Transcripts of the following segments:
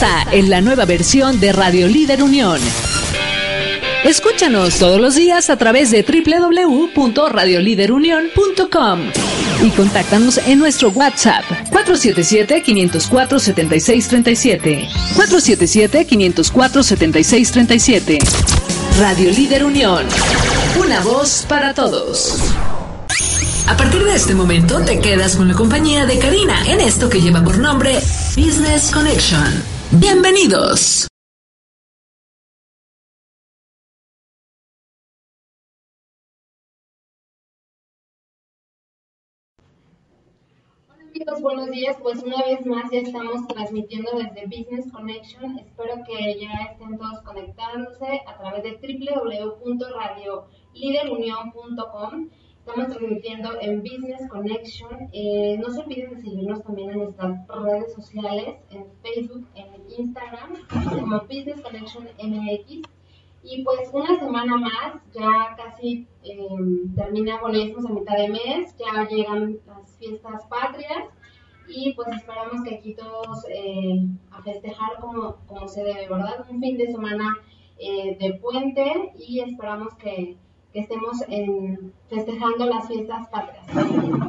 Esta es la nueva versión de Radio Líder Unión. Escúchanos todos los días a través de www.radioliderunión.com y contáctanos en nuestro WhatsApp 477-504-7637. 477-504-7637. Radio Líder Unión. Una voz para todos. A partir de este momento te quedas con la compañía de Karina en esto que lleva por nombre Business Connection. Bienvenidos. Buenos días. Pues una vez más ya estamos transmitiendo desde Business Connection. Espero que ya estén todos conectándose a través de www.radioliderunión.com. Estamos transmitiendo en Business Connection. Eh, no se olviden de seguirnos también en nuestras redes sociales, en Facebook, en Instagram, como Business Connection MX. Y pues una semana más, ya casi eh, termina, bueno, ya estamos a mitad de mes, ya llegan las fiestas patrias y pues esperamos que aquí todos eh, a festejar como, como se debe, ¿verdad? Un fin de semana eh, de puente y esperamos que, que estemos en, festejando las fiestas patrias.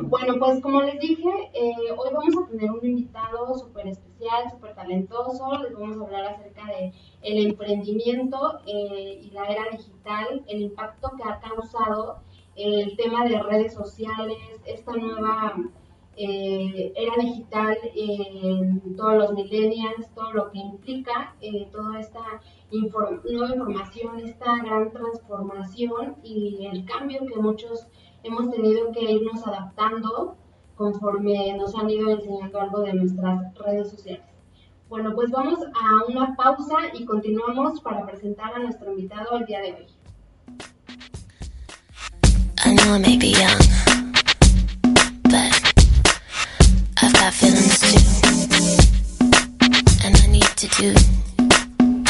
Bueno, pues como les dije, eh, hoy vamos a tener un invitado súper especial, súper talentoso, les vamos a hablar acerca de el emprendimiento eh, y la era digital, el impacto que ha causado el tema de redes sociales, esta nueva eh, era digital en todos los millennials, todo lo que implica eh, toda esta nueva información, esta gran transformación y el cambio que muchos hemos tenido que irnos adaptando conforme nos han ido enseñando algo de nuestras redes sociales. Bueno, pues vamos a una pausa y continuamos para presentar a nuestro invitado el día de hoy. I know I may I've got feelings too. And I need to do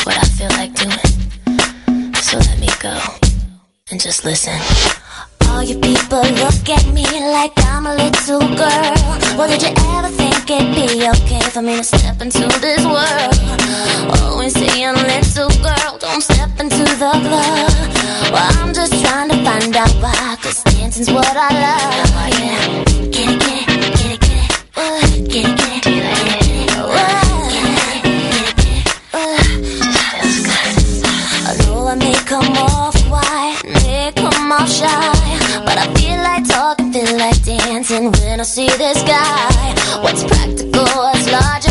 what I feel like doing. So let me go and just listen. All you people look at me like I'm a little girl. Well, did you ever think it'd be okay for me to step into this world? Always saying, little girl, don't step into the club. Well, I'm just trying to find out why, cause dancing's what I love. Yeah. Feel like dancing when I see this guy. What's practical, what's logical,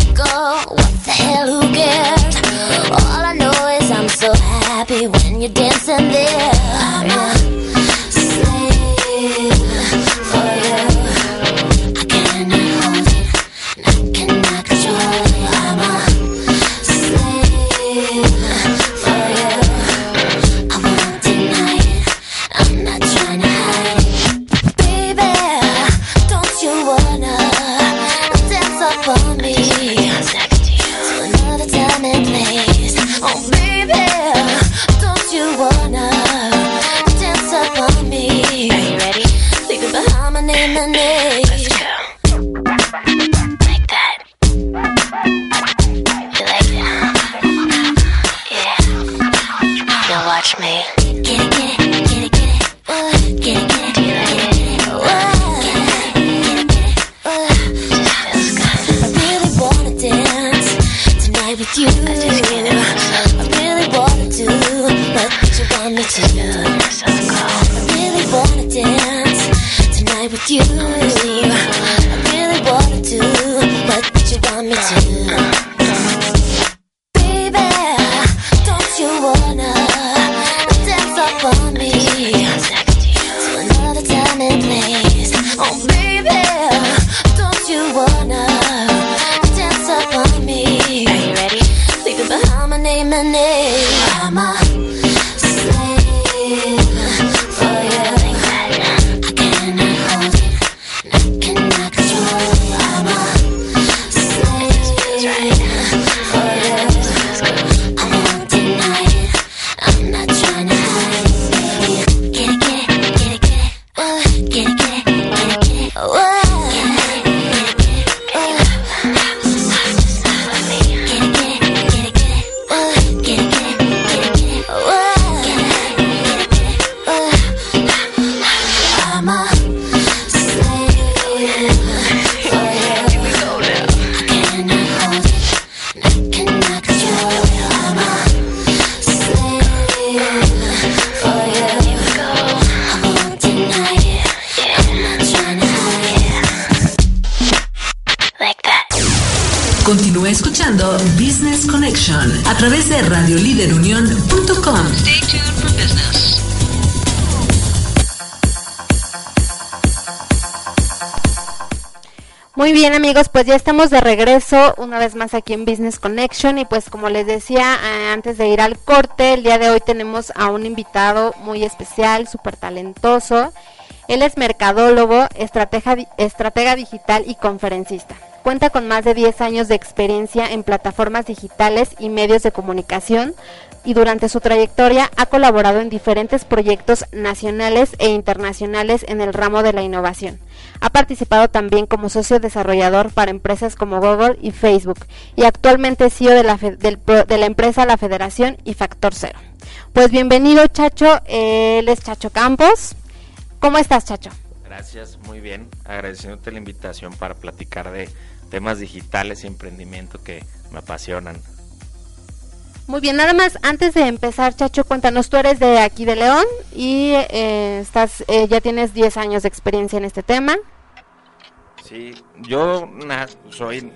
pues ya estamos de regreso una vez más aquí en Business Connection y pues como les decía eh, antes de ir al corte, el día de hoy tenemos a un invitado muy especial, súper talentoso. Él es mercadólogo, estratega, estratega digital y conferencista. Cuenta con más de 10 años de experiencia en plataformas digitales y medios de comunicación y durante su trayectoria ha colaborado en diferentes proyectos nacionales e internacionales en el ramo de la innovación. Ha participado también como socio desarrollador para empresas como Google y Facebook y actualmente es CEO de la, de la empresa La Federación y Factor Cero. Pues bienvenido Chacho, él es Chacho Campos. ¿Cómo estás Chacho? Gracias, muy bien. Agradeciéndote la invitación para platicar de temas digitales y emprendimiento que me apasionan. Muy bien, nada más antes de empezar Chacho, cuéntanos, tú eres de aquí de León y eh, estás, eh, ya tienes 10 años de experiencia en este tema. Sí, yo na- soy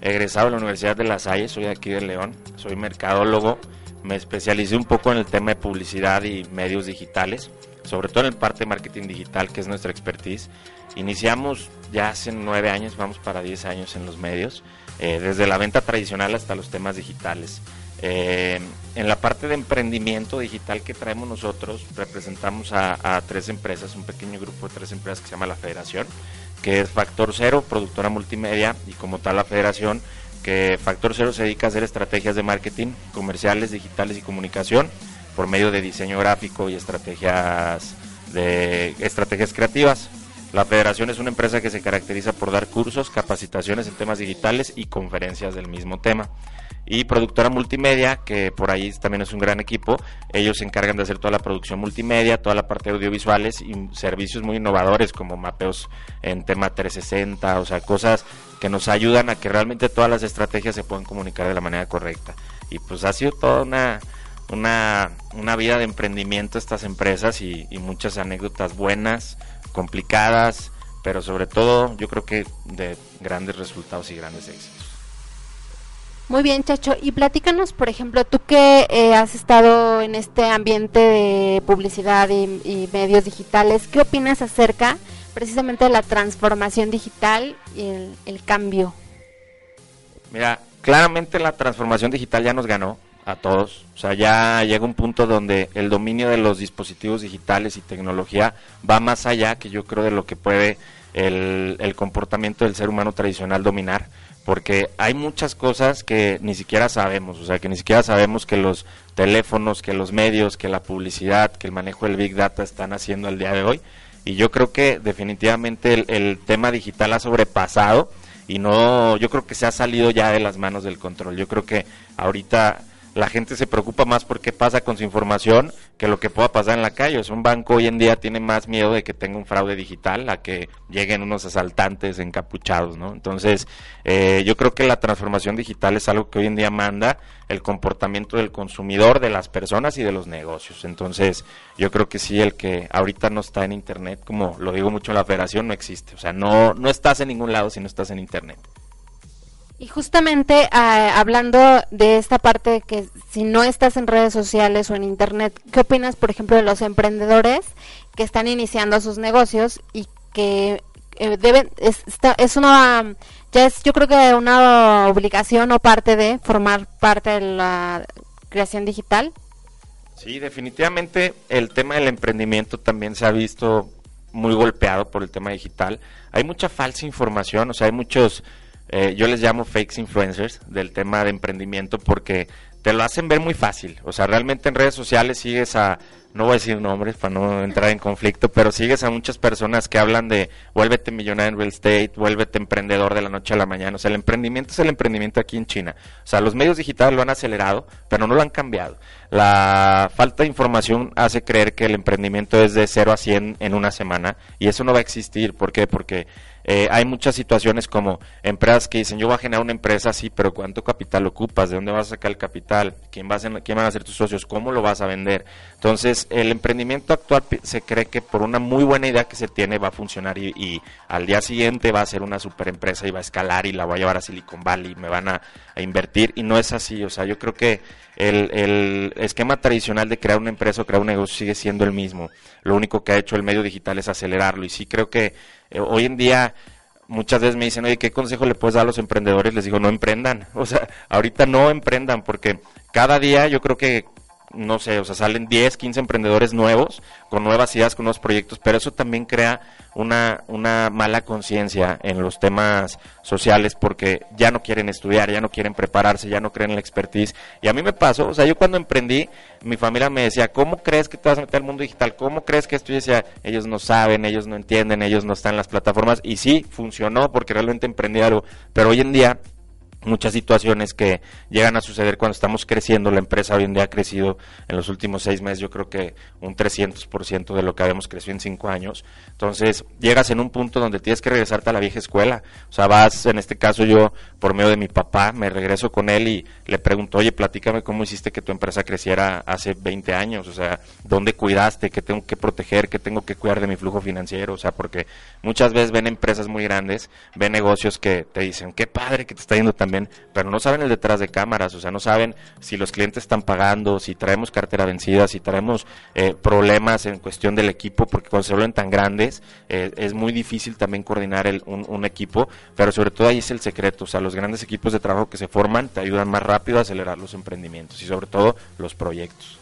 egresado de la Universidad de La Salle, soy de aquí de León, soy mercadólogo, me especialicé un poco en el tema de publicidad y medios digitales, sobre todo en el parte de marketing digital, que es nuestra expertise. Iniciamos ya hace nueve años, vamos para 10 años en los medios, eh, desde la venta tradicional hasta los temas digitales. Eh, en la parte de emprendimiento digital que traemos nosotros, representamos a, a tres empresas, un pequeño grupo de tres empresas que se llama La Federación, que es Factor Cero, productora multimedia, y como tal la Federación, que Factor Cero se dedica a hacer estrategias de marketing, comerciales, digitales y comunicación por medio de diseño gráfico y estrategias de estrategias creativas. La Federación es una empresa que se caracteriza por dar cursos, capacitaciones en temas digitales y conferencias del mismo tema. Y productora multimedia, que por ahí también es un gran equipo, ellos se encargan de hacer toda la producción multimedia, toda la parte de audiovisuales y servicios muy innovadores como mapeos en tema 360, o sea, cosas que nos ayudan a que realmente todas las estrategias se puedan comunicar de la manera correcta. Y pues ha sido toda una, una, una vida de emprendimiento estas empresas y, y muchas anécdotas buenas, complicadas, pero sobre todo yo creo que de grandes resultados y grandes éxitos. Muy bien, Chacho. Y platícanos, por ejemplo, tú que eh, has estado en este ambiente de publicidad y, y medios digitales, ¿qué opinas acerca precisamente de la transformación digital y el, el cambio? Mira, claramente la transformación digital ya nos ganó a todos. O sea, ya llega un punto donde el dominio de los dispositivos digitales y tecnología va más allá que yo creo de lo que puede el, comportamiento del ser humano tradicional dominar. Porque hay muchas cosas que ni siquiera sabemos, o sea, que ni siquiera sabemos que los teléfonos, que los medios, que la publicidad, que el manejo del Big Data están haciendo al día de hoy. Y yo creo que definitivamente el tema digital ha sobrepasado y no, yo creo que se ha salido ya de las manos del control. Yo creo que ahorita la gente se preocupa más por qué pasa con su información que lo que pueda pasar en la calle. O un banco hoy en día tiene más miedo de que tenga un fraude digital a que lleguen unos asaltantes encapuchados, ¿no? Entonces, eh, yo creo que la transformación digital es algo que hoy en día manda el comportamiento del consumidor, de las personas y de los negocios. Entonces, yo creo que sí, el que ahorita no está en Internet, como lo digo mucho en la federación, no existe. O sea, no, no estás en ningún lado si no estás en Internet. Y justamente ah, hablando de esta parte de que si no estás en redes sociales o en internet, ¿qué opinas, por ejemplo, de los emprendedores que están iniciando sus negocios y que eh, deben es, es una ya es yo creo que una obligación o parte de formar parte de la creación digital? Sí, definitivamente el tema del emprendimiento también se ha visto muy golpeado por el tema digital. Hay mucha falsa información, o sea, hay muchos, eh, yo les llamo fakes influencers del tema de emprendimiento porque te lo hacen ver muy fácil. O sea, realmente en redes sociales sigues a, no voy a decir nombres para no entrar en conflicto, pero sigues a muchas personas que hablan de vuélvete millonario en real estate, vuélvete emprendedor de la noche a la mañana. O sea, el emprendimiento es el emprendimiento aquí en China. O sea, los medios digitales lo han acelerado, pero no lo han cambiado. La falta de información hace creer que el emprendimiento es de 0 a 100 en una semana y eso no va a existir. ¿Por qué? Porque eh, hay muchas situaciones como empresas que dicen, yo voy a generar una empresa así, pero ¿cuánto capital ocupas? ¿De dónde vas a sacar el capital? ¿Quién, va a ¿Quién van a ser tus socios? ¿Cómo lo vas a vender? Entonces, el emprendimiento actual se cree que por una muy buena idea que se tiene va a funcionar y, al día siguiente va a ser una super empresa y va a escalar y la voy a llevar a Silicon Valley y me van a, a invertir. Y no es así, o sea, yo creo que el, el, esquema tradicional de crear una empresa o crear un negocio sigue siendo el mismo. Lo único que ha hecho el medio digital es acelerarlo. Y sí creo que eh, hoy en día muchas veces me dicen, oye, ¿qué consejo le puedes dar a los emprendedores? Les digo, no emprendan. O sea, ahorita no emprendan porque cada día yo creo que no sé, o sea, salen 10, 15 emprendedores nuevos, con nuevas ideas, con nuevos proyectos, pero eso también crea una, una mala conciencia en los temas sociales porque ya no quieren estudiar, ya no quieren prepararse, ya no creen en la expertise. Y a mí me pasó, o sea, yo cuando emprendí, mi familia me decía, ¿cómo crees que te vas a meter al mundo digital? ¿Cómo crees que esto? Decía, ellos no saben, ellos no entienden, ellos no están en las plataformas. Y sí, funcionó porque realmente emprendí algo. Pero hoy en día muchas situaciones que llegan a suceder cuando estamos creciendo. La empresa hoy en día ha crecido en los últimos seis meses, yo creo que un 300% de lo que habíamos crecido en cinco años. Entonces, llegas en un punto donde tienes que regresarte a la vieja escuela. O sea, vas, en este caso yo, por medio de mi papá, me regreso con él y le pregunto, oye, platícame cómo hiciste que tu empresa creciera hace 20 años. O sea, ¿dónde cuidaste? ¿Qué tengo que proteger? ¿Qué tengo que cuidar de mi flujo financiero? O sea, porque muchas veces ven empresas muy grandes, ven negocios que te dicen, qué padre que te está yendo tan pero no saben el detrás de cámaras, o sea, no saben si los clientes están pagando, si traemos cartera vencida, si traemos eh, problemas en cuestión del equipo, porque cuando se vuelven tan grandes eh, es muy difícil también coordinar un, equipo, pero sobre todo ahí es el secreto, o sea, los grandes equipos de trabajo que se forman te ayudan más rápido a acelerar los emprendimientos y sobre todo los proyectos.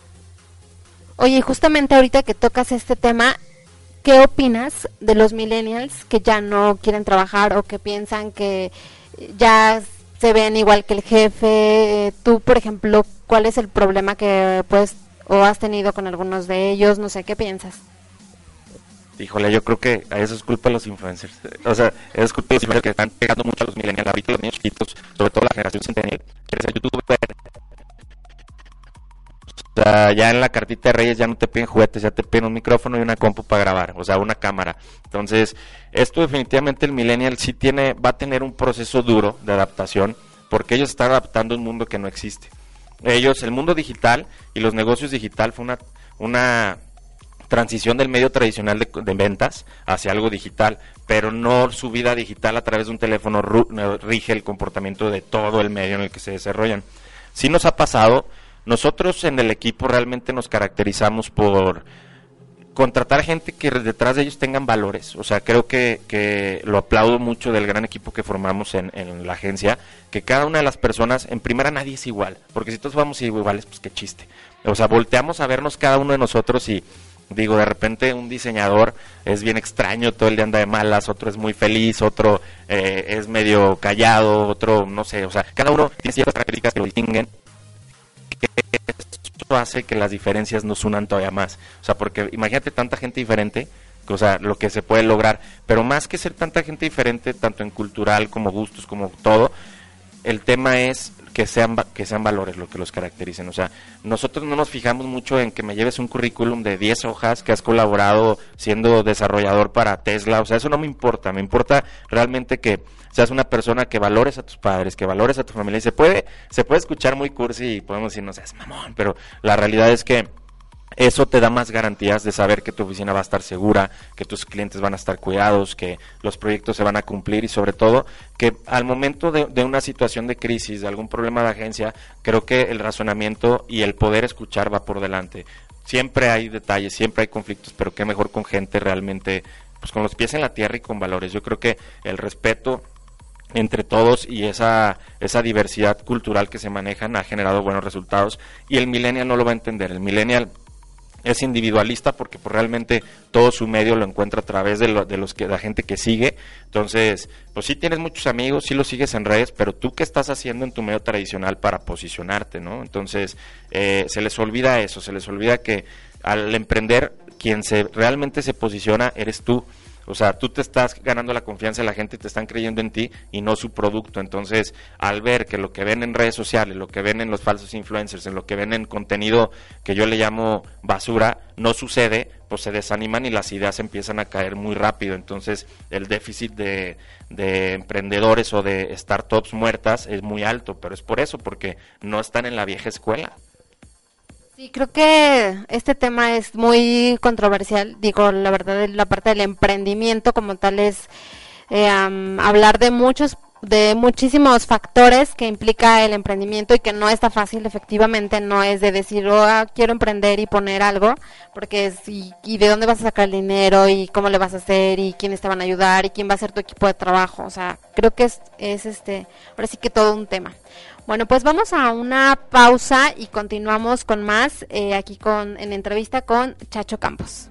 Oye, justamente ahorita que tocas este tema, ¿qué opinas de los millennials que ya no quieren trabajar o que piensan que ya se ven igual que el jefe. Tú, por ejemplo, ¿cuál es el problema que pues o has tenido con algunos de ellos? No sé, ¿qué piensas? Híjole, yo creo que a eso es culpa de los influencers. O sea, es culpa de los influencers que están pegando mucho a los millennials, ahorita los niños chiquitos, sobre todo la generación centennial, quiere ser youtuber. Ya en la cartita de Reyes ya no te piden juguetes, ya te piden un micrófono y una compu para grabar, o sea, una cámara. Entonces, esto definitivamente el millennial sí tiene, va a tener un proceso duro de adaptación porque ellos están adaptando un mundo que no existe. Ellos, el mundo digital y los negocios digital fue una, una transición del medio tradicional de, de, ventas hacia algo digital, pero no su vida digital a través de un teléfono rige el comportamiento de todo el medio en el que se desarrollan. Sí nos ha pasado, nosotros en el equipo realmente nos caracterizamos por contratar gente que detrás de ellos tengan valores. O sea, creo que, lo aplaudo mucho del gran equipo que formamos en, en, la agencia, que cada una de las personas, en primera nadie es igual, porque si todos vamos iguales, pues qué chiste. O sea, volteamos a vernos cada uno de nosotros y digo, de repente un diseñador es bien extraño, todo el día anda de malas, otro es muy feliz, otro eh, es medio callado, otro no sé, o sea, cada uno tiene ciertas características que lo distinguen. Hace que las diferencias nos unan todavía más. O sea, porque imagínate tanta gente diferente, o sea, lo que se puede lograr. Pero más que ser tanta gente diferente, tanto en cultural como gustos, como todo, el tema es que sean que sean valores lo que los caractericen. O sea, nosotros no nos fijamos mucho en que me lleves un currículum de 10 hojas que has colaborado siendo desarrollador para Tesla. O sea, eso no me importa. Me importa realmente que seas una persona que valores a tus padres, que valores a tu familia. Y se puede, se puede escuchar muy cursi y podemos decir, no seas mamón, pero la realidad es que eso te da más garantías de saber que tu oficina va a estar segura, que tus clientes van a estar cuidados, que los proyectos se van a cumplir y sobre todo que al momento de, de, una situación de crisis, de algún problema de agencia, creo que el razonamiento y el poder escuchar va por delante. Siempre hay detalles, siempre hay conflictos, pero qué mejor con gente realmente, pues con los pies en la tierra y con valores. Yo creo que el respeto entre todos y esa, esa diversidad cultural que se manejan ha generado buenos resultados y el millennial no lo va a entender. El millennial es individualista porque pues, realmente todo su medio lo encuentra a través de, lo, de los que la gente que sigue. Entonces, pues sí tienes muchos amigos, sí los sigues en redes, pero tú qué estás haciendo en tu medio tradicional para posicionarte, ¿no? Entonces, eh, se les olvida eso, se les olvida que al emprender quien se realmente se posiciona eres tú. O sea, tú te estás ganando la confianza de la gente, te están creyendo en ti y no su producto. Entonces, al ver que lo que ven en redes sociales, lo que ven en los falsos influencers, en lo que ven en contenido que yo le llamo basura, no sucede, pues se desaniman y las ideas empiezan a caer muy rápido. Entonces, el déficit de, de emprendedores o de startups muertas es muy alto, pero es por eso, porque no están en la vieja escuela. Sí, creo que este tema es muy controversial. Digo, la verdad, la parte del emprendimiento como tal es eh, hablar de muchos de muchísimos factores que implica el emprendimiento y que no está fácil, efectivamente, no es de decir, oh, ah, quiero emprender y poner algo, porque es, y, de dónde vas a sacar el dinero, y cómo le vas a hacer, y quiénes te van a ayudar, y quién va a ser tu equipo de trabajo, o sea, creo que es, es este, ahora sí que todo un tema. Bueno, pues vamos a una pausa y continuamos con más eh, aquí con en entrevista con Chacho Campos.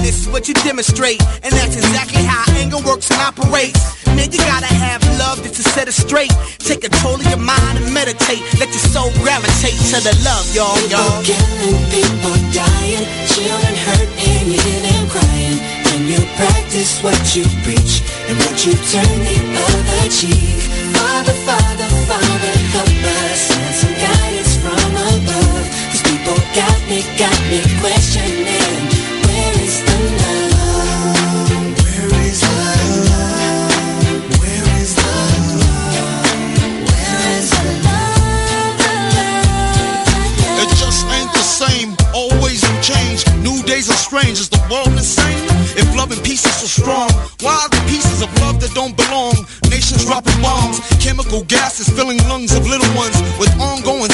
what you demonstrate, and that's exactly how anger works and operates. Man, you gotta have love just to set it straight. Take control of your mind and meditate. Let your soul gravitate to the love, y'all, y'all. People killing, people dying, children hurt and you hear them crying. When you practice what you preach and what you turn the other cheek. Father, Father, Father, help us. Send some guidance from above. These people got me, got me questioning. Strange. Is the world insane? If love and peace is so strong, why are the pieces of love that don't belong? Nations dropping bombs, chemical gases filling lungs of little ones with ongoing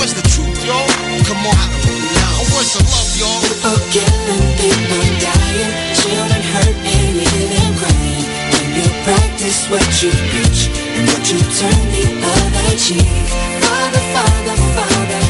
Where's the truth, y'all? Come on. Know. Where's the love, y'all? People killing, people dying, children hurt hear them crying. When you practice what you preach and what you turn the other cheek. Father, Father, Father,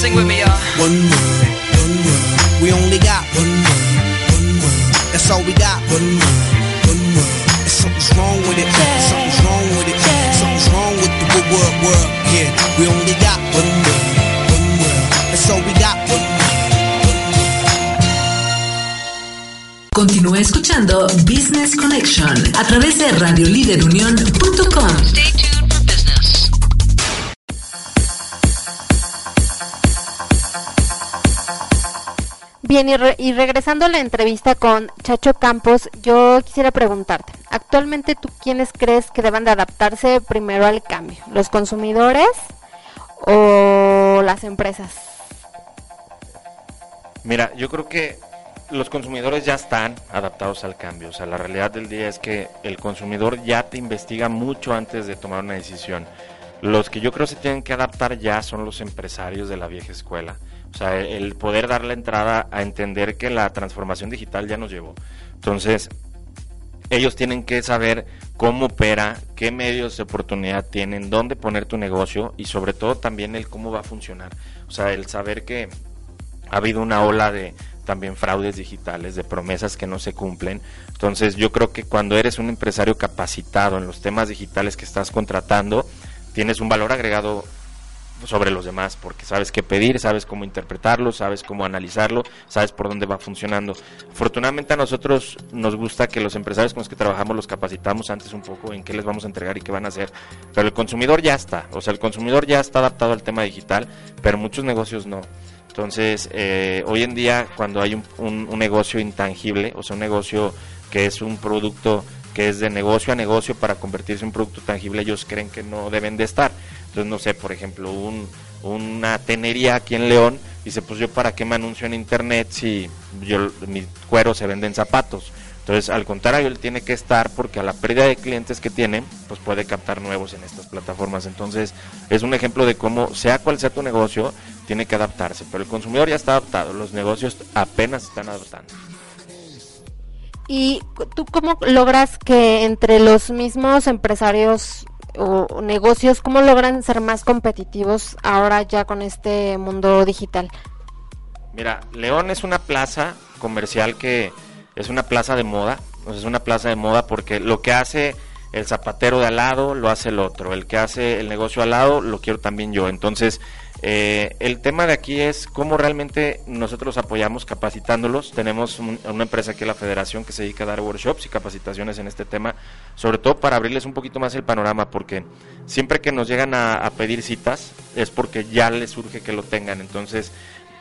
Sing with me, y'all. One word, one word. We only got one word, one word. That's all we got. One word, one word. And something's wrong with it. Yeah. Something's wrong with it. Something's wrong with the word, word. Yeah, we only got través de radioliderunión.com. Bien, y, re- y regresando a la entrevista con Chacho Campos, yo quisiera preguntarte, actualmente tú quiénes crees que deban de adaptarse primero al cambio, los consumidores o las empresas? Mira, yo creo que los consumidores ya están adaptados al cambio. O sea, la realidad del día es que el consumidor ya te investiga mucho antes de tomar una decisión. Los que yo creo se tienen que adaptar ya son los empresarios de la vieja escuela. O sea, el- poder dar la entrada a entender que la transformación digital ya nos llevó. Entonces, ellos tienen que saber cómo opera, qué medios de oportunidad tienen, dónde poner tu negocio y sobre todo también el cómo va a funcionar. O sea, el saber que ha habido una ola de también fraudes digitales, de promesas que no se cumplen. Entonces yo creo que cuando eres un empresario capacitado en los temas digitales que estás contratando, tienes un valor agregado sobre los demás, porque sabes qué pedir, sabes cómo interpretarlo, sabes cómo analizarlo, sabes por dónde va funcionando. Afortunadamente a nosotros nos gusta que los empresarios con los que trabajamos los capacitamos antes un poco en qué les vamos a entregar y qué van a hacer, pero el consumidor ya está, o sea, el consumidor ya está adaptado al tema digital, pero muchos negocios no. Entonces, eh, hoy en día, cuando hay un, un- negocio intangible, o sea, un negocio que es un producto que es de negocio a negocio para convertirse en un producto tangible, ellos creen que no deben de estar. Entonces, no sé, por ejemplo, un, una tenería aquí en León dice, pues yo para qué me anuncio en internet si yo, mi cuero se vende en zapatos. Entonces, al contrario, él tiene que estar porque a la pérdida de clientes que tiene, pues puede captar nuevos en estas plataformas. Entonces, es un ejemplo de cómo, sea cual sea tu negocio, tiene que adaptarse. Pero el consumidor ya está adaptado, los negocios apenas están adaptando. ¿Y tú cómo logras que entre los mismos empresarios o negocios, cómo logran ser más competitivos ahora ya con este mundo digital? Mira, León es una plaza comercial que es una plaza de moda, es una plaza de moda porque lo que hace el zapatero de al lado lo hace el otro, el que hace el negocio al lado lo quiero también yo. Entonces, eh, el tema de aquí es cómo realmente nosotros apoyamos capacitándolos. Tenemos un- una empresa aquí, la Federación, que se dedica a dar workshops y capacitaciones en este tema, sobre todo para abrirles un poquito más el panorama, porque siempre que nos llegan a, a pedir citas es porque ya les surge que lo tengan. Entonces,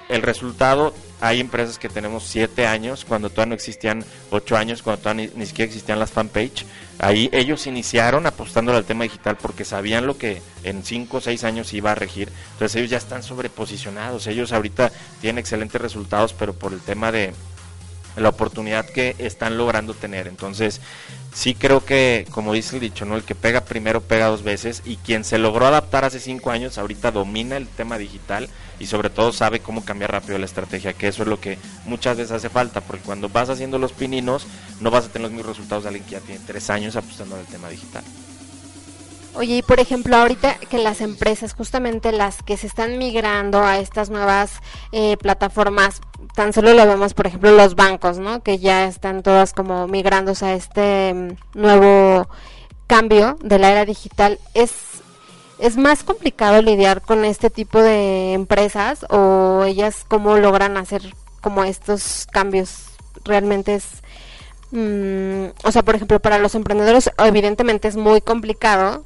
el resultado, hay empresas que tenemos siete años, cuando todavía no existían ocho años, cuando todavía ni, siquiera existían las fanpage. Ahí ellos iniciaron apostándole al tema digital porque sabían lo que en cinco o seis años iba a regir. Entonces ellos ya están sobreposicionados. Ellos ahorita tienen excelentes resultados, pero por el tema de la oportunidad que están logrando tener. Entonces, sí creo que, como dice el dicho, ¿no? El que pega primero pega dos veces y quien se logró adaptar hace cinco años ahorita domina el tema digital y sobre todo sabe cómo cambiar rápido la estrategia, que eso es lo que muchas veces hace falta, porque cuando vas haciendo los pininos no vas a tener los mismos resultados de alguien que ya tiene tres años apostando al tema digital. Oye, y por ejemplo, ahorita que las empresas, justamente las que se están migrando a estas nuevas eh, plataformas, tan solo lo vemos, por ejemplo, los bancos, ¿no? Que ya están todas como migrándose a este mm, nuevo cambio de la era digital. ¿Es, ¿Es más complicado lidiar con este tipo de empresas o ellas cómo logran hacer como estos cambios? Realmente es... mm, o sea, por ejemplo, para los emprendedores evidentemente es muy complicado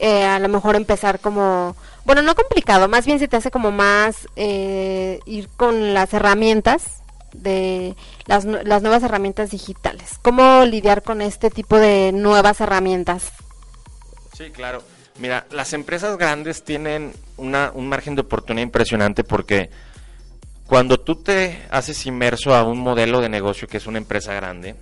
eh, a lo mejor empezar como, bueno, no complicado, más bien se te hace como más eh, ir con las herramientas de las, las nuevas herramientas digitales. ¿Cómo lidiar con este tipo de nuevas herramientas? Sí, claro. Mira, las empresas grandes tienen una, un margen de oportunidad impresionante porque cuando tú te haces inmerso a un modelo de negocio que es una empresa grande,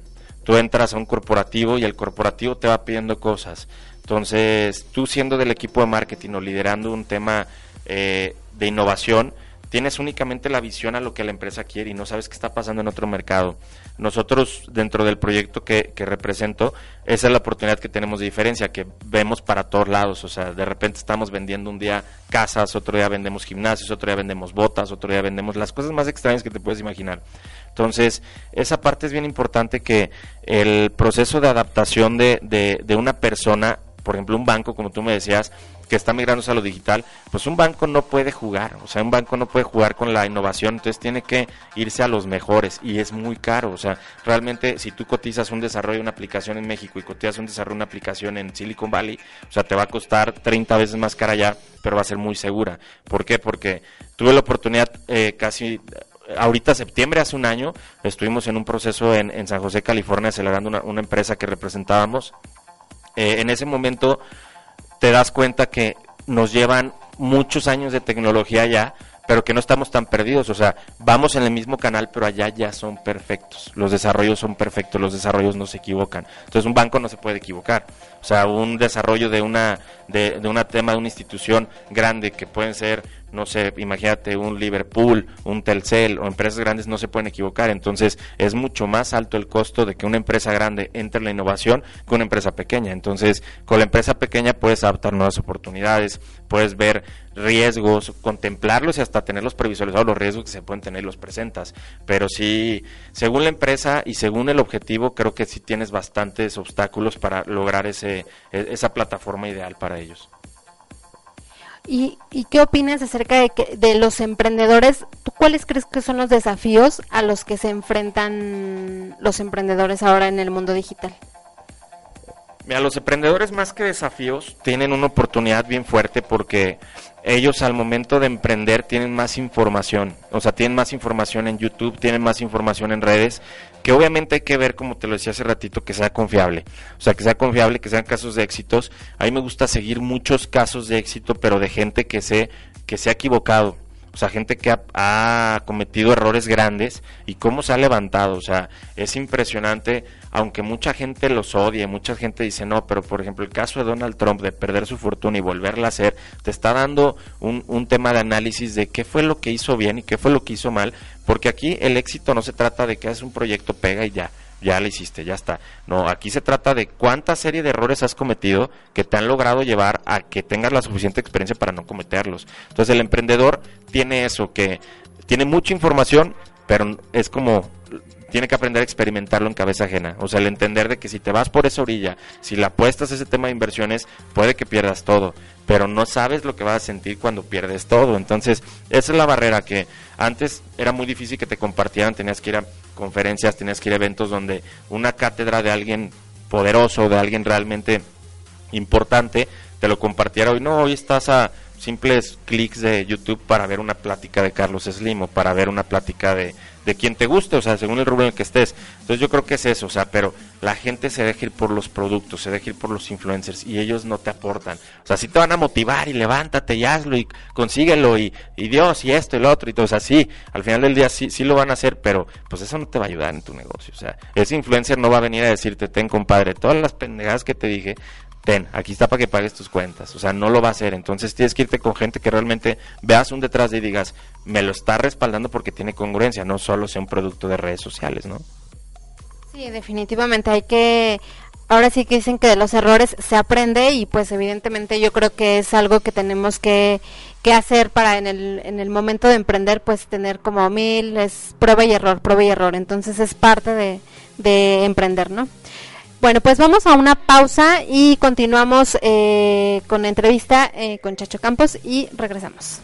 tú entras a un corporativo y el corporativo te va pidiendo cosas. Entonces, tú siendo del equipo de marketing o liderando un tema eh, de innovación, tienes únicamente la visión a lo que la empresa quiere y no sabes qué está pasando en otro mercado. Nosotros, dentro del proyecto que, que represento, esa es la oportunidad que tenemos de diferencia, que vemos para todos lados. O sea, de repente estamos vendiendo un día casas, otro día vendemos gimnasios, otro día vendemos botas, otro día vendemos las cosas más extrañas que te puedes imaginar. Entonces, esa parte es bien importante que el proceso de adaptación de, de, de una persona, por ejemplo, un banco, como tú me decías, que está migrando a lo digital, pues un banco no puede jugar, o sea, un banco no puede jugar con la innovación, entonces tiene que irse a los mejores y es muy caro, o sea, realmente si tú cotizas un desarrollo de una aplicación en México y cotizas un desarrollo de una aplicación en Silicon Valley, o sea, te va a costar 30 veces más cara allá, pero va a ser muy segura. ¿Por qué? Porque tuve la oportunidad eh, casi ahorita septiembre, hace un año, estuvimos en un proceso en, San José, California, celebrando una, una empresa que representábamos. Eh, en ese momento te das cuenta que nos llevan muchos años de tecnología ya, pero que no estamos tan perdidos, o sea, vamos en el mismo canal, pero allá ya son perfectos, los desarrollos son perfectos, los desarrollos no se equivocan, entonces un banco no se puede equivocar, o sea, un desarrollo de una de, de un tema de una institución grande que pueden ser no sé, imagínate un Liverpool, un Telcel o empresas grandes no se pueden equivocar. Entonces es mucho más alto el costo de que una empresa grande entre en la innovación que una empresa pequeña. Entonces con la empresa pequeña puedes adaptar nuevas oportunidades, puedes ver riesgos, contemplarlos y hasta tenerlos previsualizados los riesgos que se pueden tener y los presentas. Pero sí, según la empresa y según el objetivo, creo que sí tienes bastantes obstáculos para lograr ese, e, esa plataforma ideal para ellos. ¿Y, qué opinas acerca de, que, de los emprendedores? ¿Tú cuáles crees que son los desafíos a los que se enfrentan los emprendedores ahora en el mundo digital? Mira, los emprendedores más que desafíos tienen una oportunidad bien fuerte porque ellos al momento de emprender tienen más información, o sea, tienen más información en YouTube, tienen más información en redes, que obviamente hay que ver, como te lo decía hace ratito, que sea confiable, o sea, que sea confiable, que sean casos de éxitos. A mí me gusta seguir muchos casos de éxito, pero de gente que se, que se ha equivocado, o sea, gente que ha, cometido errores grandes y cómo se ha levantado. O sea, es impresionante, aunque mucha gente los odie, mucha gente dice no, pero por ejemplo el caso de Donald Trump de perder su fortuna y volverla a hacer, te está dando un, un tema de análisis de qué fue lo que hizo bien y qué fue lo que hizo mal, porque aquí el éxito no se trata de que haces un proyecto, pega y ya ya lo hiciste, ya está. No, aquí se trata de cuánta serie de errores has cometido que te han logrado llevar a que tengas la suficiente experiencia para no cometerlos. Entonces el emprendedor tiene eso, que tiene mucha información, pero es como tiene que aprender a experimentarlo en cabeza ajena. O sea, el entender de que si te vas por esa orilla, si la apuestas a ese tema de inversiones, puede que pierdas todo, pero no sabes lo que vas a sentir cuando pierdes todo. Entonces, esa es la barrera que antes era muy difícil que te compartieran, tenías que ir a conferencias, tenías que ir a eventos donde una cátedra de alguien poderoso, de alguien realmente importante, te lo compartiera hoy. No, hoy estás a simples clics de YouTube para ver una plática de Carlos Slim o para ver una plática de, de quien te guste, o sea, según el rubro en el que estés. Entonces yo creo que es eso, o sea, pero la gente se deja ir por los productos, se deja ir por los influencers y ellos no te aportan. O sea, sí te van a motivar y levántate y hazlo y consíguelo y, y Dios y esto y lo otro y todo. O sea, sí, al final del día sí, sí lo van a hacer, pero pues eso no te va a ayudar en tu negocio. O sea, ese influencer no va a venir a decirte, ten compadre, todas las pendejadas que te dije, ten, aquí está para que pagues tus cuentas. O sea, no lo va a hacer. Entonces tienes que irte con gente que realmente veas un detrás de y digas, me lo está respaldando porque tiene congruencia, no solo sea un producto de redes sociales, ¿no? Sí, definitivamente hay que... Ahora sí que dicen que de los errores se aprende y pues evidentemente yo creo que es algo que tenemos que, que hacer para en el, en el momento de emprender pues tener como mil, es prueba y error, prueba y error. Entonces es parte de, de emprender, ¿no? Bueno, pues vamos a una pausa y continuamos eh, con la entrevista eh, con Chacho Campos y regresamos.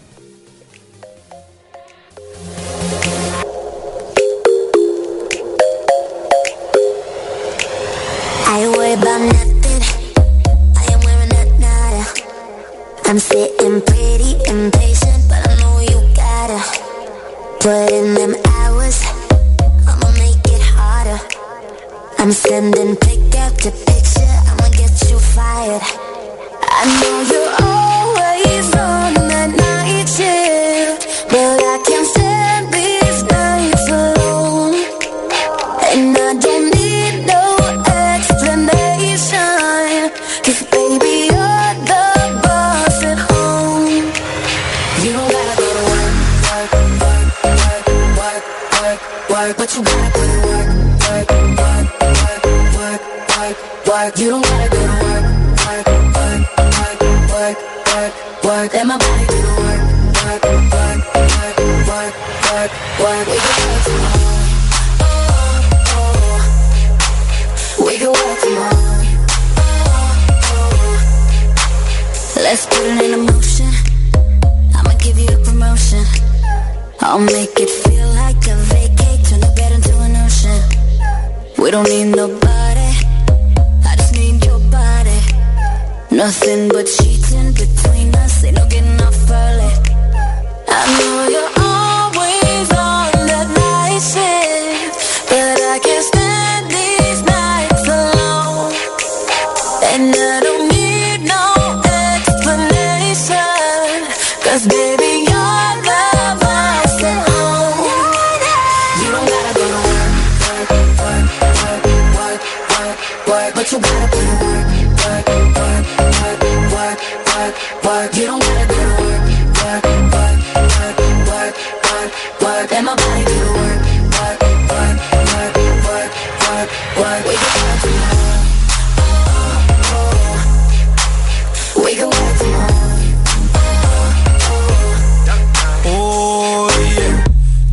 I am sitting pretty impatient, but I know you gotta put in them hours. I'ma make it harder. I'm sending but you gotta put in work, work, work, work, work, work, work. You don't gotta go work, work, work, work, work, work, work, and my body do the work, work, work, work, work, work, work. We can work tomorrow. We can work tomorrow. Oh yeah,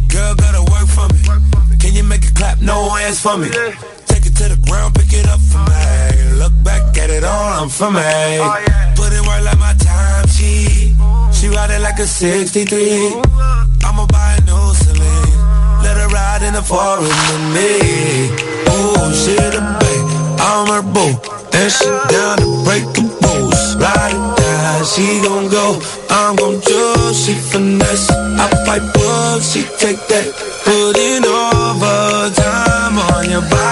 girl gotta work for me. Can you make it clap? No hands for me. For me. Oh, Put it work like my time sheet. She ride it like a 63. I'ma buy a new Celine. Let her ride in the foreign with me. Oh, she the babe, I'm her boo. And she down to break the rules. Ride it down, she gon' go. I'm gon' choose, she finesse. I fight bugs, she take that. Put in overtime on your body.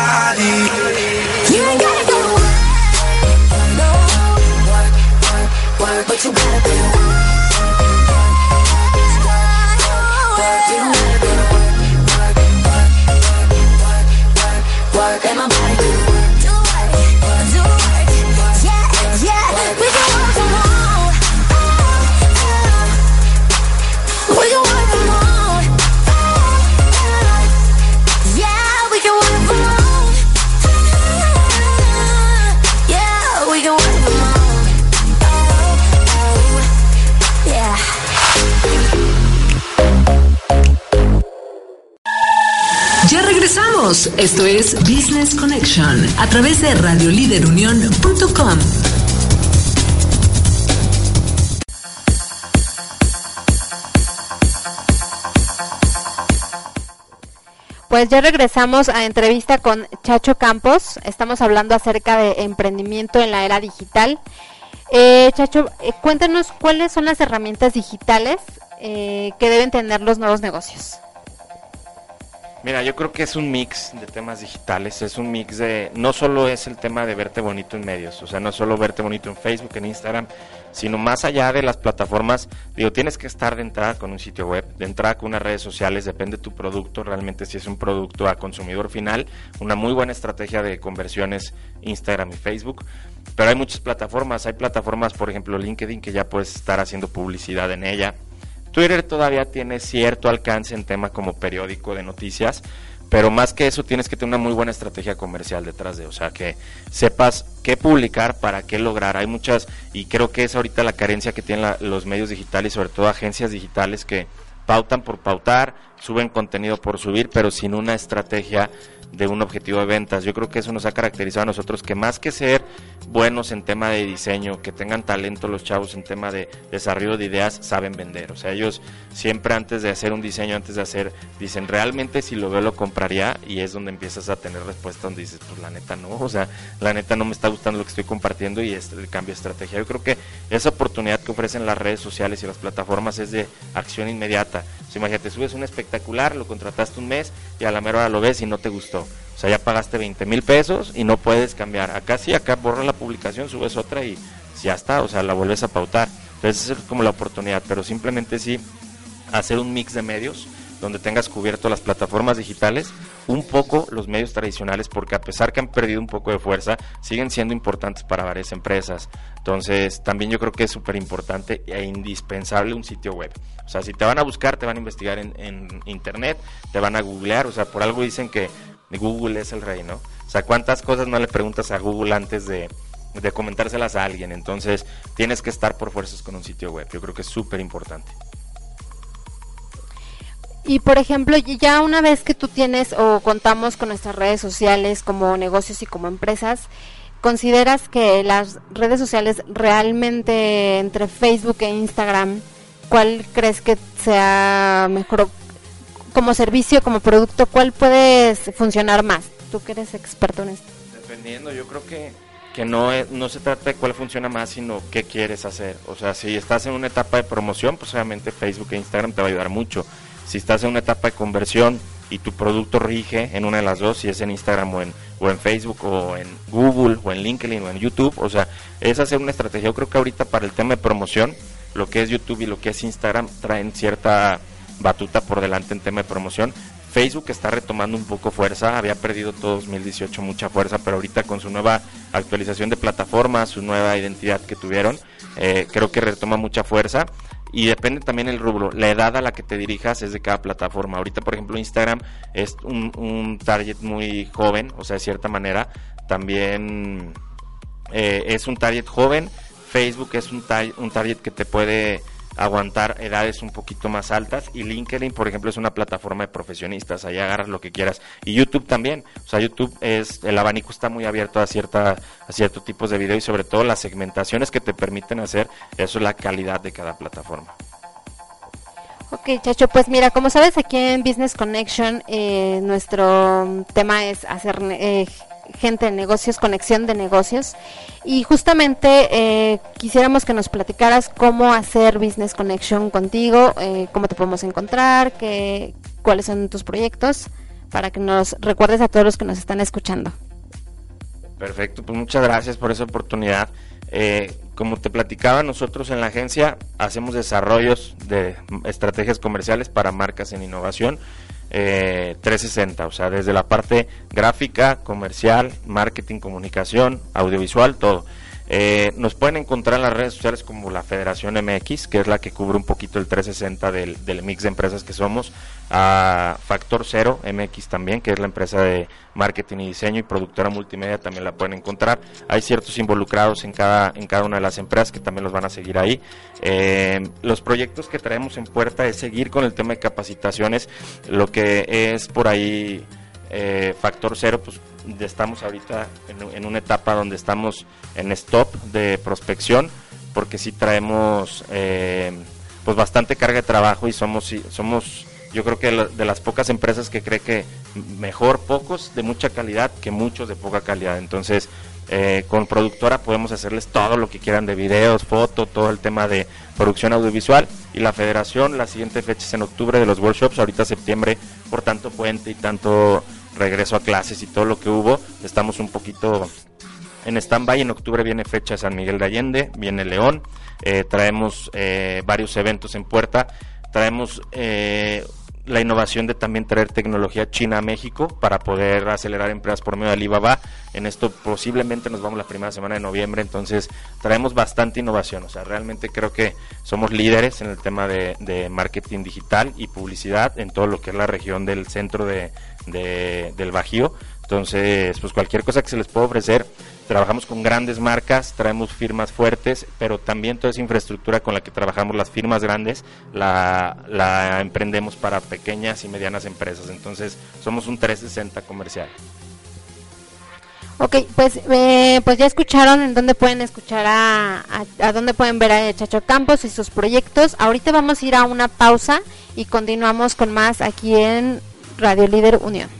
Ya regresamos. Esto es Business Connection a través de radioliderunión.com. Pues ya regresamos a entrevista con Chacho Campos. Estamos hablando acerca de emprendimiento en la era digital. Eh, Chacho, eh, cuéntanos cuáles son las herramientas digitales eh, que deben tener los nuevos negocios. Mira, yo creo que es un mix de temas digitales, es un mix de, no solo es el tema de verte bonito en medios, o sea, no solo verte bonito en Facebook, en Instagram, sino más allá de las plataformas, digo, tienes que estar de entrada con un sitio web, de entrada con unas redes sociales, depende de tu producto, realmente si es un producto a consumidor final, una muy buena estrategia de conversiones Instagram y Facebook, pero hay muchas plataformas, hay plataformas, por ejemplo, LinkedIn, que ya puedes estar haciendo publicidad en ella, Twitter todavía tiene cierto alcance en tema como periódico de noticias, pero más que eso tienes que tener una muy buena estrategia comercial detrás de, o sea, que sepas qué publicar para qué lograr. Hay muchas, y creo que es ahorita la carencia que tienen los medios digitales, sobre todo agencias digitales que pautan por pautar, suben contenido por subir, pero sin una estrategia de un objetivo de ventas. Yo creo que eso nos ha caracterizado a nosotros que más que ser buenos en tema de diseño, que tengan talento los chavos en tema de desarrollo de ideas, saben vender. O sea, ellos siempre antes de hacer un diseño, antes de hacer, dicen, realmente si lo veo lo compraría y es donde empiezas a tener respuesta donde dices, pues la neta no, o sea, la neta no me está gustando lo que estoy compartiendo y es el cambio de estrategia. Yo creo que esa oportunidad que ofrecen las redes sociales y las plataformas es de acción inmediata. O sea, imagínate, subes un espectacular, lo contrataste un mes y a la mera hora lo ves y no te gustó. O sea, ya pagaste 20 mil pesos y no puedes cambiar. Acá sí, acá borras la publicación, subes otra y ya está, o sea, la vuelves a pautar. Entonces, es como la oportunidad, pero simplemente sí hacer un mix de medios donde tengas cubierto las plataformas digitales, un poco los medios tradicionales, porque a pesar que han perdido un poco de fuerza, siguen siendo importantes para varias empresas. Entonces, también yo creo que es súper importante e indispensable un sitio web. O sea, si te van a buscar, te van a investigar en, en internet, te van a googlear, o sea, por algo dicen que Google es el rey, ¿no? O sea, ¿cuántas cosas no le preguntas a Google antes de, de comentárselas a alguien? Entonces, tienes que estar por fuerzas con un sitio web. Yo creo que es súper importante. Y por ejemplo, ya una vez que tú tienes o contamos con nuestras redes sociales como negocios y como empresas, ¿consideras que las redes sociales realmente entre Facebook e Instagram, cuál crees que sea mejor como servicio, como producto, cuál puede funcionar más? Tú que eres experto en esto. Dependiendo, yo creo que, que no, no se trata de cuál funciona más, sino qué quieres hacer. O sea, si estás en una etapa de promoción, pues obviamente Facebook e Instagram te va a ayudar mucho. Si estás en una etapa de conversión y tu producto rige en una de las dos, si es en Instagram o en, o en Facebook o en Google o en LinkedIn o en YouTube, o sea, es hacer una estrategia. Yo creo que ahorita para el tema de promoción, lo que es YouTube y lo que es Instagram traen cierta batuta por delante en tema de promoción. Facebook está retomando un poco fuerza, había perdido todo 2018 mucha fuerza, pero ahorita con su nueva actualización de plataforma, su nueva identidad que tuvieron, eh, creo que retoma mucha fuerza y depende también el rubro, la edad a la que te dirijas es de cada plataforma. Ahorita, por ejemplo, Instagram es un, target muy joven, o sea, de cierta manera, también eh, es un target joven, Facebook es un, tar- un target que te puede aguantar edades un poquito más altas. Y LinkedIn por ejemplo es una plataforma de profesionistas. Ahí agarras lo que quieras. Y YouTube también. O sea YouTube es el abanico está muy abierto a cierta a ciertos tipos de video y sobre todo las segmentaciones que te permiten hacer eso es la calidad de cada plataforma. Ok, Chacho, pues mira, como sabes, aquí en Business Connection eh, nuestro tema es hacer eh, gente de negocios, conexión de negocios. Y justamente eh, quisiéramos que nos platicaras cómo hacer Business Connection contigo, eh, cómo te podemos encontrar, qué, cuáles son tus proyectos, para que nos recuerdes a todos los que nos están escuchando. Perfecto, pues muchas gracias por esa oportunidad. Eh, como te platicaba, nosotros en la agencia hacemos desarrollos de estrategias comerciales para marcas en innovación eh, 360, o sea, desde la parte gráfica, comercial, marketing, comunicación, audiovisual, todo. Eh, nos pueden encontrar en las redes sociales como la Federación MX, que es la que cubre un poquito el 360 del, del mix de empresas que somos, a Factor Cero MX también, que es la empresa de marketing y diseño y productora multimedia, también la pueden encontrar. Hay ciertos involucrados en cada, en cada una de las empresas que también los van a seguir ahí. Eh, los proyectos que traemos en puerta es seguir con el tema de capacitaciones, lo que es por ahí eh, factor cero, pues estamos ahorita en, una etapa donde estamos en stop de prospección, porque sí traemos eh, pues bastante carga de trabajo y somos, somos yo creo que de las pocas empresas que cree que mejor pocos de mucha calidad que muchos de poca calidad. Entonces, eh, con productora podemos hacerles todo lo que quieran de videos, foto, todo el tema de producción audiovisual. Y la federación, la siguiente fecha es en octubre de los workshops, ahorita septiembre, por tanto puente y tanto regreso a clases y todo lo que hubo, estamos un poquito en stand-by. En octubre viene fecha San Miguel de Allende, viene León, eh, traemos eh, varios eventos en puerta, traemos eh, la innovación de también traer tecnología china a México para poder acelerar empresas por medio de Alibaba. En esto posiblemente nos vamos la primera semana de noviembre, entonces traemos bastante innovación. O sea, realmente creo que somos líderes en el tema de, de marketing digital y publicidad en todo lo que es la región del centro de, de- del Bajío. Entonces, pues cualquier cosa que se les pueda ofrecer, trabajamos con grandes marcas, traemos firmas fuertes, pero también toda esa infraestructura con la que trabajamos las firmas grandes, la, la emprendemos para pequeñas y medianas empresas. Entonces, somos un 360 comercial. Ok, pues eh, pues ya escucharon en dónde pueden escuchar a, a, a dónde pueden ver a Chacho Campos y sus proyectos. Ahorita vamos a ir a una pausa y continuamos con más aquí en Radio Líder Unión.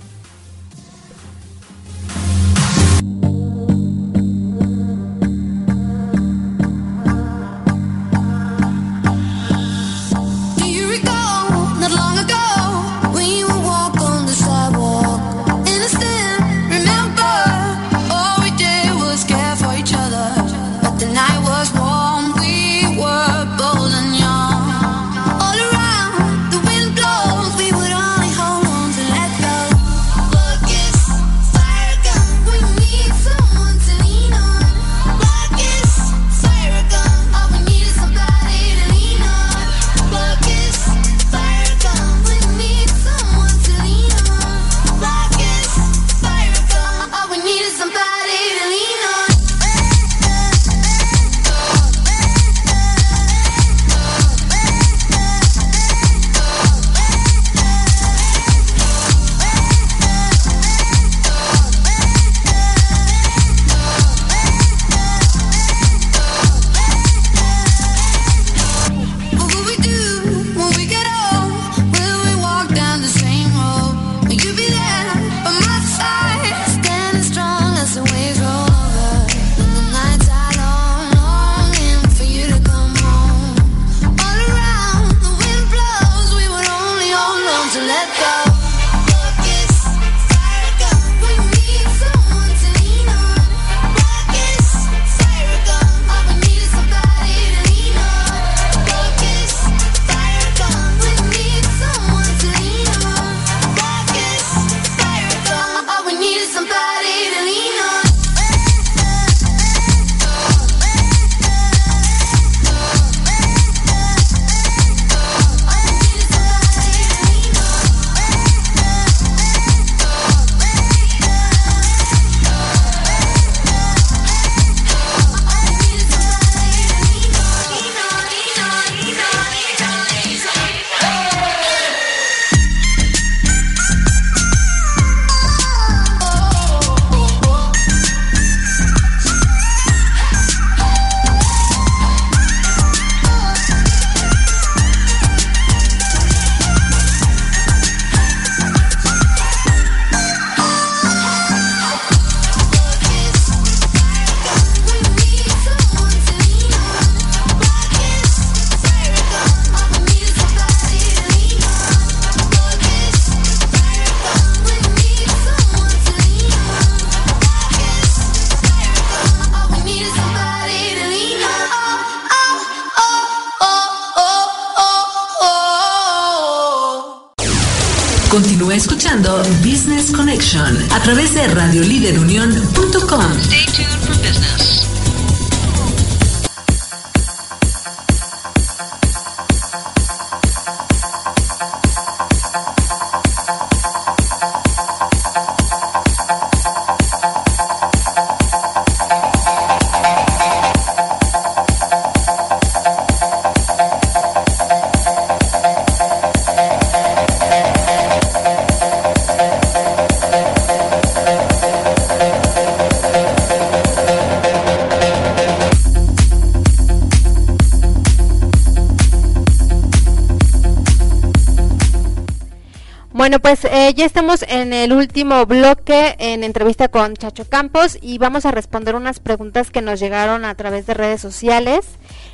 Ya estamos en el último bloque en entrevista con Chacho Campos y vamos a responder unas preguntas que nos llegaron a través de redes sociales.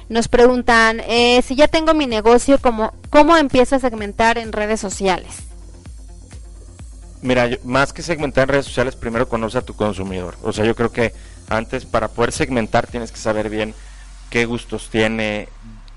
Nos preguntan, eh, si ya tengo mi negocio, ¿cómo, ¿cómo empiezo a segmentar en redes sociales? Mira, más que segmentar en redes sociales, primero conoce a tu consumidor. O sea, yo creo que antes para poder segmentar tienes que saber bien qué gustos tiene,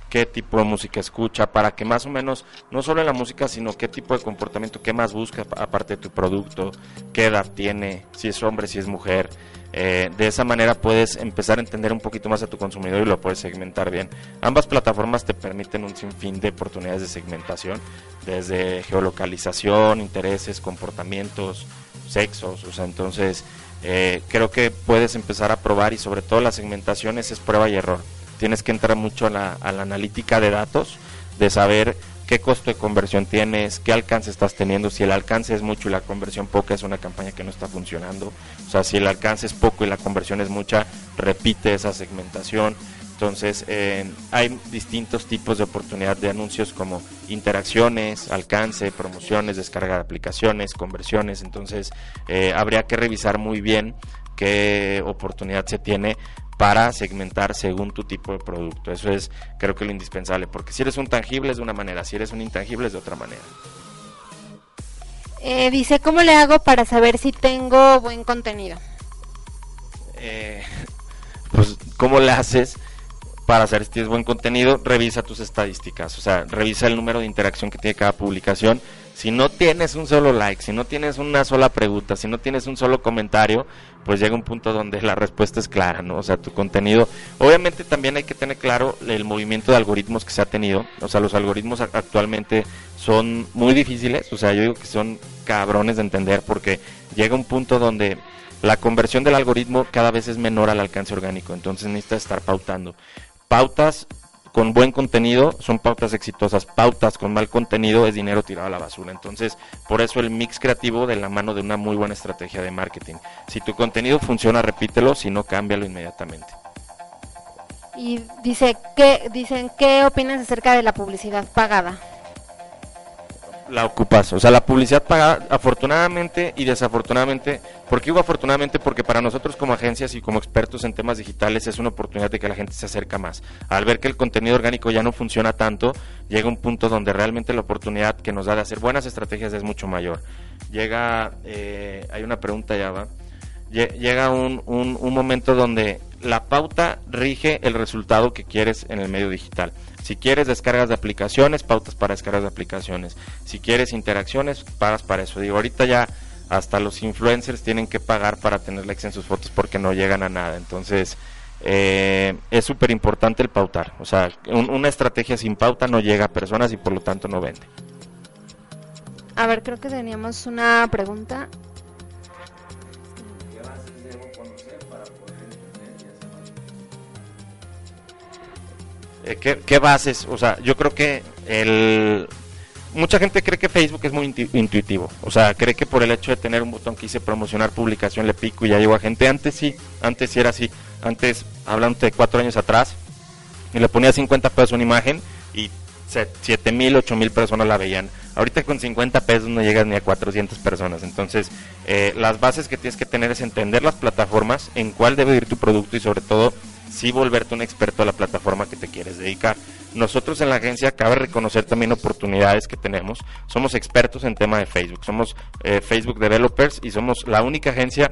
qué tipo de música escucha, para que más o menos, no solo en la música, sino qué tipo de comportamiento, qué más busca aparte de tu producto, qué edad tiene, si es hombre, si es mujer. Eh, de esa manera puedes empezar a entender un poquito más a tu consumidor y lo puedes segmentar bien. Ambas plataformas te permiten un sinfín de oportunidades de segmentación, desde geolocalización, intereses, comportamientos, sexos, o sea, entonces eh, creo que puedes empezar a probar y sobre todo las segmentaciones es prueba y error. Tienes que entrar mucho a la, a la analítica de datos, de saber qué costo de conversión tienes, qué alcance estás teniendo, si el alcance es mucho y la conversión poca es una campaña que no está funcionando, o sea, si el alcance es poco y la conversión es mucha, repite esa segmentación. Entonces, eh, hay distintos tipos de oportunidad de anuncios como interacciones, alcance, promociones, descarga de aplicaciones, conversiones. Entonces, eh, habría que revisar muy bien qué oportunidad se tiene para segmentar según tu tipo de producto. Eso es, creo que lo indispensable, porque si eres un tangible es de una manera, si eres un intangible es de otra manera. Eh, dice, ¿cómo le hago para saber si tengo buen contenido? Eh, pues, ¿cómo le haces para saber si tienes buen contenido? Revisa tus estadísticas, o sea, revisa el número de interacción que tiene cada publicación. Si no tienes un solo like, si no tienes una sola pregunta, si no tienes un solo comentario, pues llega un punto donde la respuesta es clara, ¿no? O sea, tu contenido. Obviamente también hay que tener claro el movimiento de algoritmos que se ha tenido. O sea, los algoritmos ac- actualmente son muy difíciles, o sea, yo digo que son cabrones de entender porque llega un punto donde la conversión del algoritmo cada vez es menor al alcance orgánico, entonces necesitas estar pautando. Pautas con buen contenido son pautas exitosas, pautas con mal contenido es dinero tirado a la basura. Entonces, por eso el mix creativo de la mano de una muy buena estrategia de marketing. Si tu contenido funciona, repítelo, si no, cámbialo inmediatamente. Y dice, ¿qué, dicen, ¿qué opinas acerca de la publicidad pagada? La ocupas. O sea, la publicidad pagada, afortunadamente y desafortunadamente, ¿por qué digo afortunadamente? Porque para nosotros como agencias y como expertos en temas digitales es una oportunidad de que la gente se acerca más. Al ver que el contenido orgánico ya no funciona tanto, llega un punto donde realmente la oportunidad que nos da de hacer buenas estrategias es mucho mayor. Llega, eh, hay una pregunta ya va, Lle- llega un, un, un momento donde la pauta rige el resultado que quieres en el medio digital. Si quieres descargas de aplicaciones, pautas para descargas de aplicaciones. Si quieres interacciones, pagas para eso. Digo, ahorita ya hasta los influencers tienen que pagar para tener likes en sus fotos porque no llegan a nada. Entonces, eh, es súper importante el pautar. O sea, un- una estrategia sin pauta no llega a personas y por lo tanto no vende. A ver, creo que teníamos una pregunta. ¿Qué, qué bases? O sea, yo creo que el... Mucha gente cree que Facebook es muy intu- intuitivo. O sea, cree que por el hecho de tener un botón que dice promocionar publicación le pico y ya llegó a gente. Antes sí, antes sí era así. Antes, hablando de cuatro años atrás, y le ponía 50 pesos una imagen y 7 mil, 8 mil personas la veían. Ahorita con 50 pesos no llegas ni a 400 personas. Entonces, eh, las bases que tienes que tener es entender las plataformas, en cuál debe ir tu producto y sobre todo, sí volverte un experto a la plataforma que te quieres dedicar. Nosotros en la agencia cabe reconocer también oportunidades que tenemos. Somos expertos en tema de Facebook. Somos eh, Facebook Developers y somos la única agencia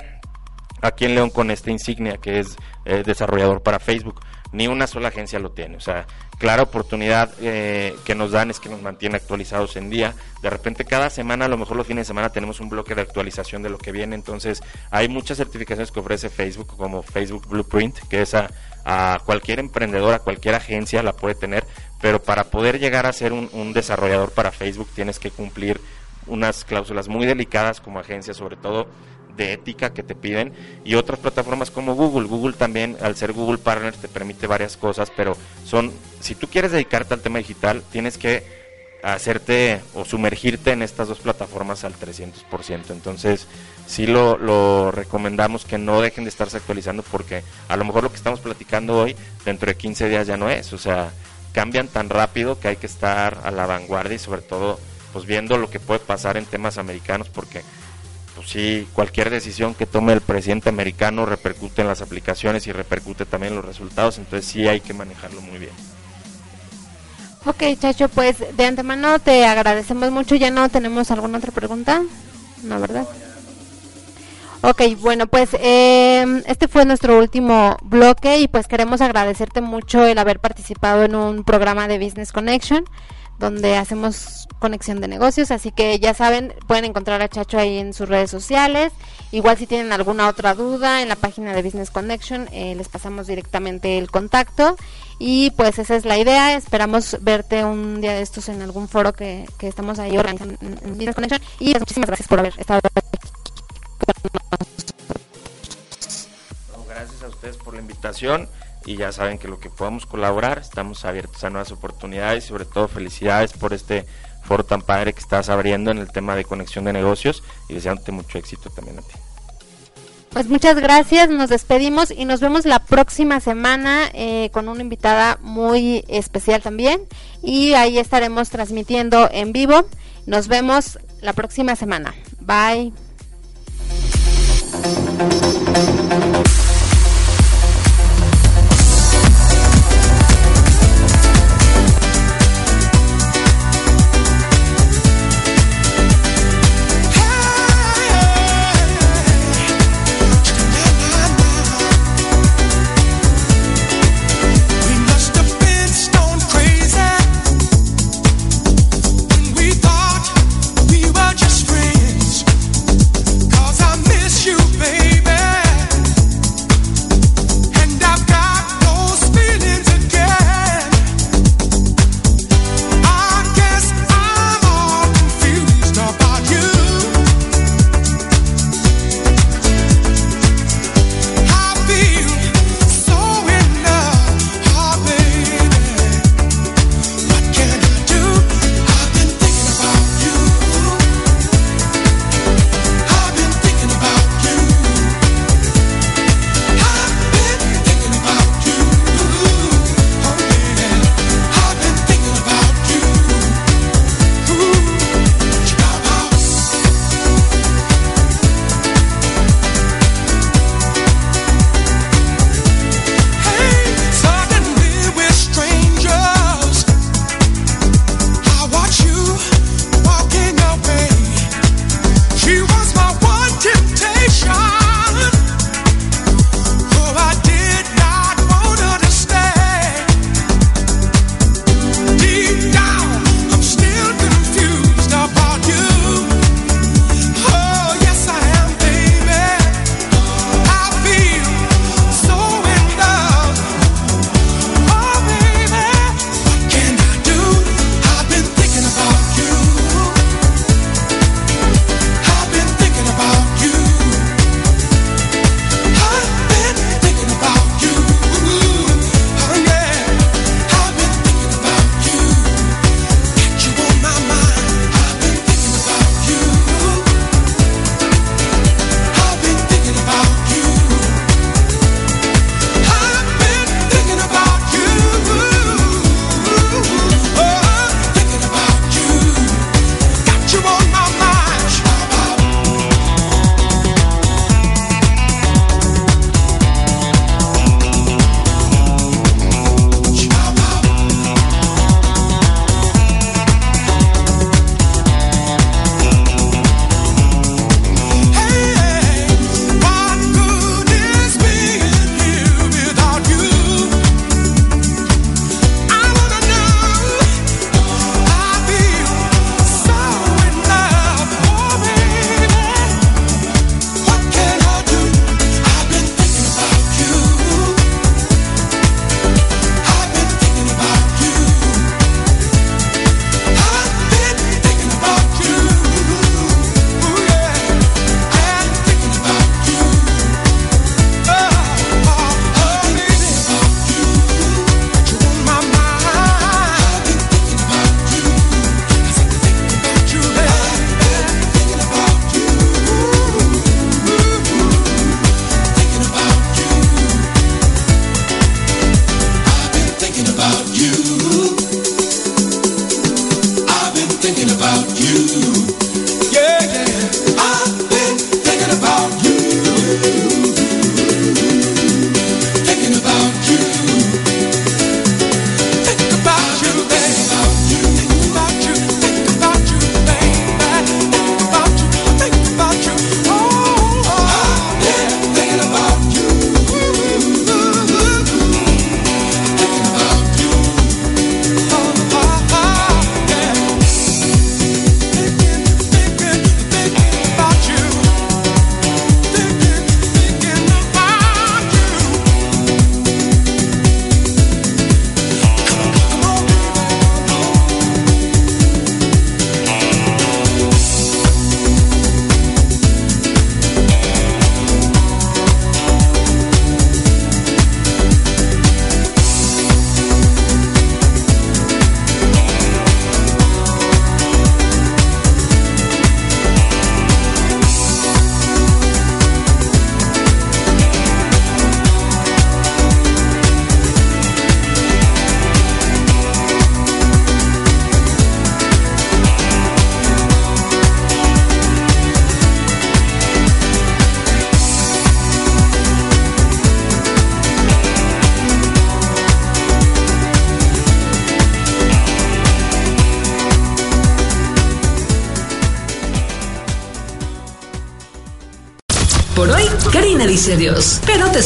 aquí en León con esta insignia que es eh, desarrollador para Facebook. Ni una sola agencia lo tiene. O sea, clara oportunidad eh, que nos dan es que nos mantiene actualizados en día. De repente cada semana, a lo mejor los fines de semana tenemos un bloque de actualización de lo que viene. Entonces hay muchas certificaciones que ofrece Facebook como Facebook Blueprint, que es a, a cualquier emprendedor, a cualquier agencia la puede tener. Pero para poder llegar a ser un, un desarrollador para Facebook tienes que cumplir unas cláusulas muy delicadas como agencia, sobre todo de ética que te piden y otras plataformas como Google. Google también, al ser Google Partner, te permite varias cosas, pero son, si tú quieres dedicarte al tema digital, tienes que hacerte o sumergirte en estas dos plataformas al 300%. Entonces, sí lo, lo recomendamos que no dejen de estarse actualizando porque a lo mejor lo que estamos platicando hoy, dentro de 15 días ya no es. O sea, cambian tan rápido que hay que estar a la vanguardia y sobre todo pues viendo lo que puede pasar en temas americanos porque pues sí, cualquier decisión que tome el presidente americano repercute en las aplicaciones y repercute también en los resultados, entonces sí hay que manejarlo muy bien. Ok, Chacho, pues de antemano te agradecemos mucho. ¿Ya no tenemos alguna otra pregunta? No, ¿verdad? Ok, bueno, pues eh, este fue nuestro último bloque y pues queremos agradecerte mucho el haber participado en un programa de Business Connection donde hacemos conexión de negocios, así que ya saben, pueden encontrar a Chacho ahí en sus redes sociales, igual si tienen alguna otra duda en la página de Business Connection, eh, les pasamos directamente el contacto. Y pues esa es la idea, esperamos verte un día de estos en algún foro que, que estamos ahí organizando en, Business Connection. Y pues, muchísimas gracias por haber estado gracias a ustedes por la invitación y ya saben que lo que podamos colaborar, estamos abiertos a nuevas oportunidades y sobre todo felicidades por este foro tan padre que estás abriendo en el tema de conexión de negocios y deseándote mucho éxito también a ti. Pues muchas gracias, nos despedimos y nos vemos la próxima semana eh, con una invitada muy especial también y ahí estaremos transmitiendo en vivo. Nos vemos la próxima semana. Bye.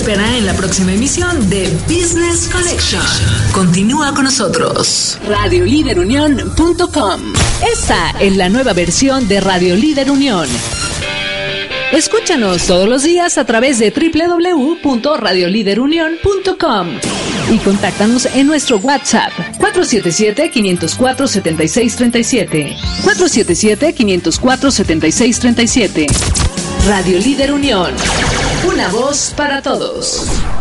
Espera en la próxima emisión de Business Connection. Continúa con nosotros. Radioliderunión.com Esta es la nueva versión de Radio Líder Unión. Escúchanos todos los días a través de www.radioliderunión.com y contáctanos en nuestro WhatsApp 477-504-7637. 477-504-7637. Radio Líder Unión. Una voz para todos.